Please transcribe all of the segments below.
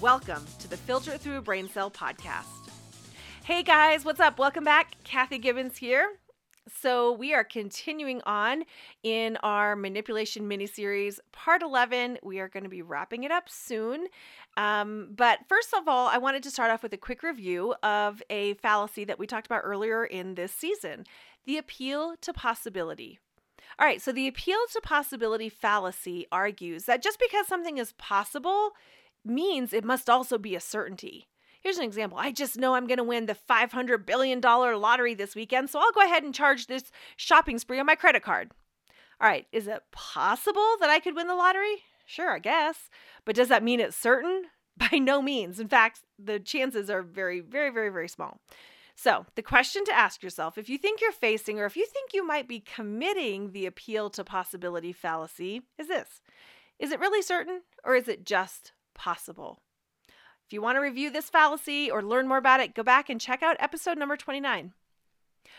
Welcome to the Filter Through a Brain Cell podcast. Hey guys, what's up? Welcome back. Kathy Gibbons here. So, we are continuing on in our manipulation mini series, part 11. We are going to be wrapping it up soon. Um, but first of all, I wanted to start off with a quick review of a fallacy that we talked about earlier in this season the appeal to possibility. All right, so the appeal to possibility fallacy argues that just because something is possible means it must also be a certainty. Here's an example. I just know I'm going to win the $500 billion lottery this weekend, so I'll go ahead and charge this shopping spree on my credit card. All right, is it possible that I could win the lottery? Sure, I guess. But does that mean it's certain? By no means. In fact, the chances are very, very, very, very small. So, the question to ask yourself if you think you're facing or if you think you might be committing the appeal to possibility fallacy is this Is it really certain or is it just possible. If you want to review this fallacy or learn more about it, go back and check out episode number 29.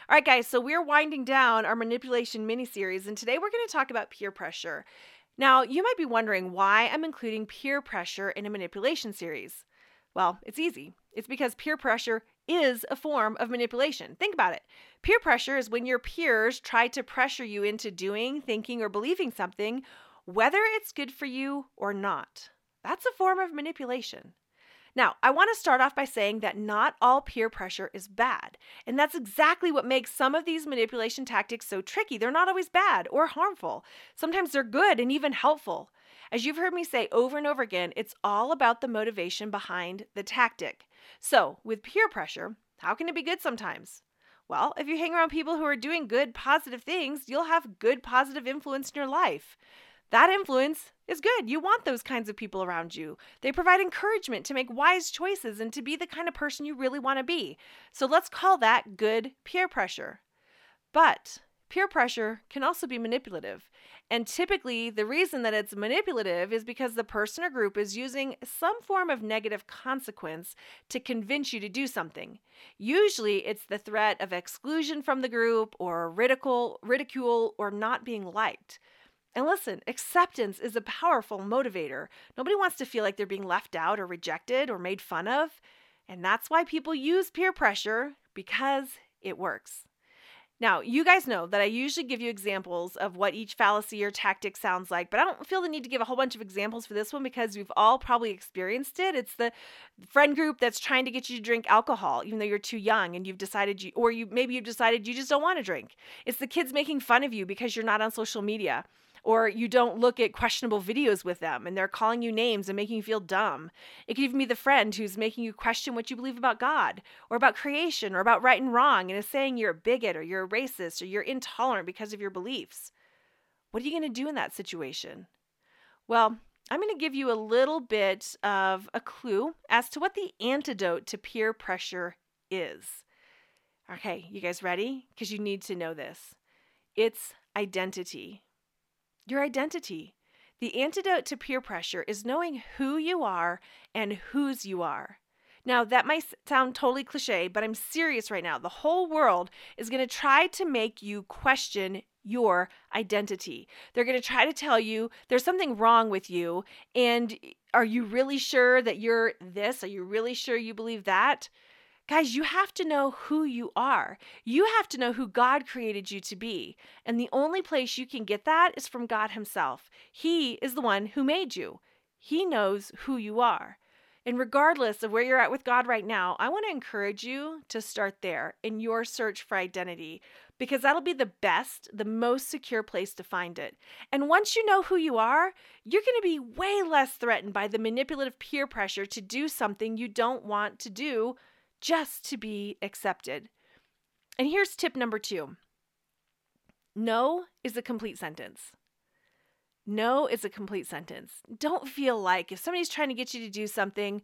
All right, guys, so we're winding down our manipulation mini series, and today we're going to talk about peer pressure. Now, you might be wondering why I'm including peer pressure in a manipulation series. Well, it's easy. It's because peer pressure is a form of manipulation. Think about it. Peer pressure is when your peers try to pressure you into doing, thinking, or believing something, whether it's good for you or not. That's a form of manipulation. Now, I want to start off by saying that not all peer pressure is bad. And that's exactly what makes some of these manipulation tactics so tricky. They're not always bad or harmful, sometimes they're good and even helpful. As you've heard me say over and over again, it's all about the motivation behind the tactic. So, with peer pressure, how can it be good sometimes? Well, if you hang around people who are doing good, positive things, you'll have good, positive influence in your life. That influence is good. You want those kinds of people around you. They provide encouragement to make wise choices and to be the kind of person you really want to be. So let's call that good peer pressure. But peer pressure can also be manipulative. And typically, the reason that it's manipulative is because the person or group is using some form of negative consequence to convince you to do something. Usually, it's the threat of exclusion from the group or ridicule, ridicule or not being liked. And listen, acceptance is a powerful motivator. Nobody wants to feel like they're being left out or rejected or made fun of. And that's why people use peer pressure because it works. Now, you guys know that I usually give you examples of what each fallacy or tactic sounds like, but I don't feel the need to give a whole bunch of examples for this one because we've all probably experienced it. It's the friend group that's trying to get you to drink alcohol even though you're too young and you've decided you or you maybe you've decided you just don't want to drink. It's the kids making fun of you because you're not on social media or you don't look at questionable videos with them and they're calling you names and making you feel dumb. It could even be the friend who's making you question what you believe about God or about creation or about right and wrong and is saying you're a bigot or you're a racist or you're intolerant because of your beliefs. What are you going to do in that situation? Well, I'm going to give you a little bit of a clue as to what the antidote to peer pressure is. Okay, you guys ready? Because you need to know this. It's identity your identity. The antidote to peer pressure is knowing who you are and whose you are. Now, that might sound totally cliche, but I'm serious right now. The whole world is going to try to make you question your identity. They're going to try to tell you there's something wrong with you. And are you really sure that you're this? Are you really sure you believe that? Guys, you have to know who you are. You have to know who God created you to be. And the only place you can get that is from God Himself. He is the one who made you, He knows who you are. And regardless of where you're at with God right now, I want to encourage you to start there in your search for identity because that'll be the best, the most secure place to find it. And once you know who you are, you're going to be way less threatened by the manipulative peer pressure to do something you don't want to do just to be accepted. And here's tip number two no is a complete sentence. No is a complete sentence. Don't feel like if somebody's trying to get you to do something,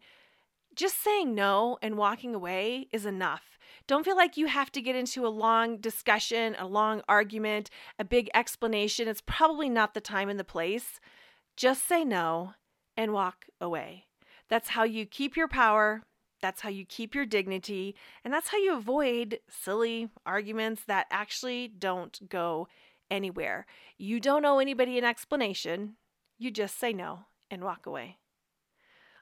just saying no and walking away is enough. Don't feel like you have to get into a long discussion, a long argument, a big explanation. It's probably not the time and the place. Just say no and walk away. That's how you keep your power. That's how you keep your dignity. And that's how you avoid silly arguments that actually don't go anywhere. You don't owe anybody an explanation. You just say no and walk away.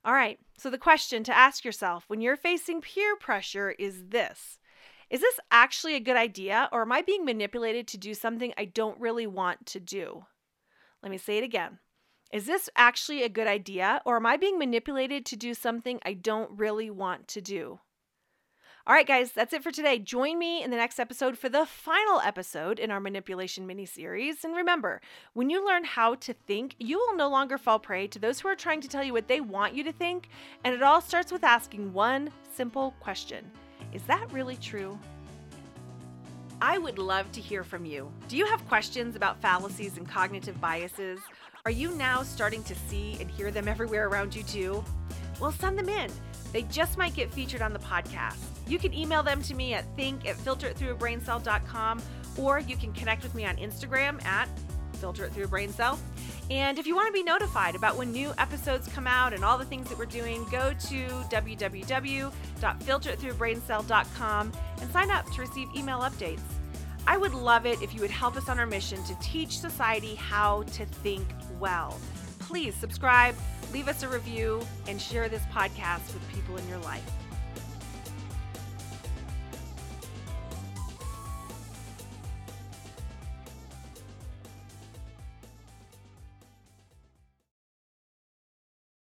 All right, so the question to ask yourself when you're facing peer pressure is this Is this actually a good idea, or am I being manipulated to do something I don't really want to do? Let me say it again. Is this actually a good idea, or am I being manipulated to do something I don't really want to do? All right, guys, that's it for today. Join me in the next episode for the final episode in our manipulation mini series. And remember, when you learn how to think, you will no longer fall prey to those who are trying to tell you what they want you to think. And it all starts with asking one simple question Is that really true? I would love to hear from you. Do you have questions about fallacies and cognitive biases? Are you now starting to see and hear them everywhere around you too? Well, send them in. They just might get featured on the podcast. You can email them to me at think at filteritthroughabraincell.com or you can connect with me on Instagram at filter through. And if you want to be notified about when new episodes come out and all the things that we're doing, go to www.filteritthroughabraincell.com and sign up to receive email updates. I would love it if you would help us on our mission to teach society how to think well. Please subscribe, leave us a review, and share this podcast with people in your life.